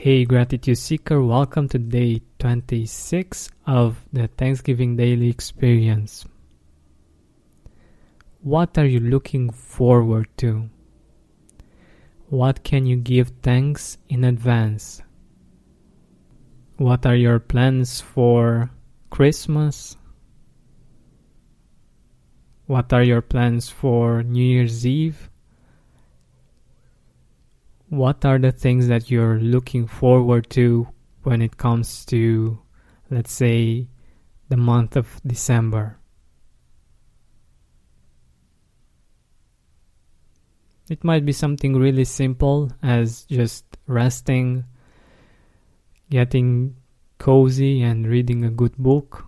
Hey, Gratitude Seeker, welcome to day 26 of the Thanksgiving Daily Experience. What are you looking forward to? What can you give thanks in advance? What are your plans for Christmas? What are your plans for New Year's Eve? What are the things that you're looking forward to when it comes to, let's say, the month of December? It might be something really simple as just resting, getting cozy, and reading a good book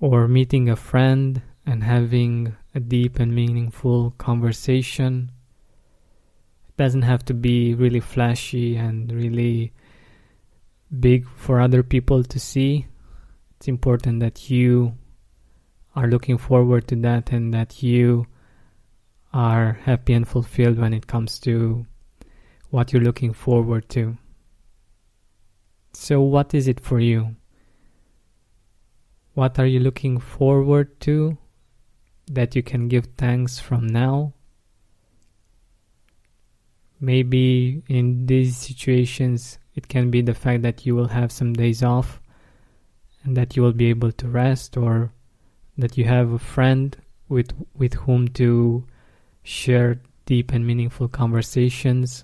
or meeting a friend and having a deep and meaningful conversation. Doesn't have to be really flashy and really big for other people to see. It's important that you are looking forward to that and that you are happy and fulfilled when it comes to what you're looking forward to. So, what is it for you? What are you looking forward to that you can give thanks from now? Maybe in these situations, it can be the fact that you will have some days off and that you will be able to rest, or that you have a friend with, with whom to share deep and meaningful conversations.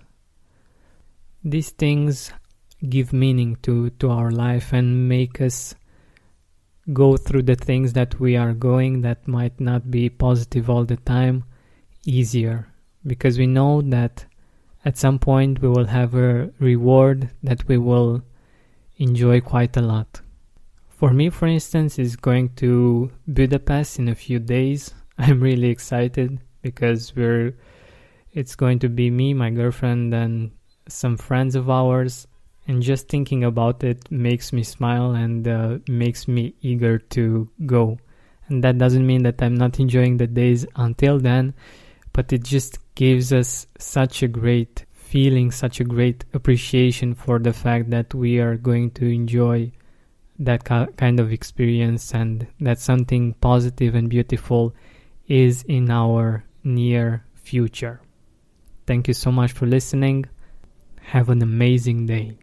These things give meaning to, to our life and make us go through the things that we are going that might not be positive all the time easier because we know that at some point we will have a reward that we will enjoy quite a lot. For me, for instance, is going to Budapest in a few days. I'm really excited because we're it's going to be me, my girlfriend, and some friends of ours and just thinking about it makes me smile and uh, makes me eager to go. And that doesn't mean that I'm not enjoying the days until then, but it just gives us such a great feeling, such a great appreciation for the fact that we are going to enjoy that kind of experience and that something positive and beautiful is in our near future. Thank you so much for listening. Have an amazing day.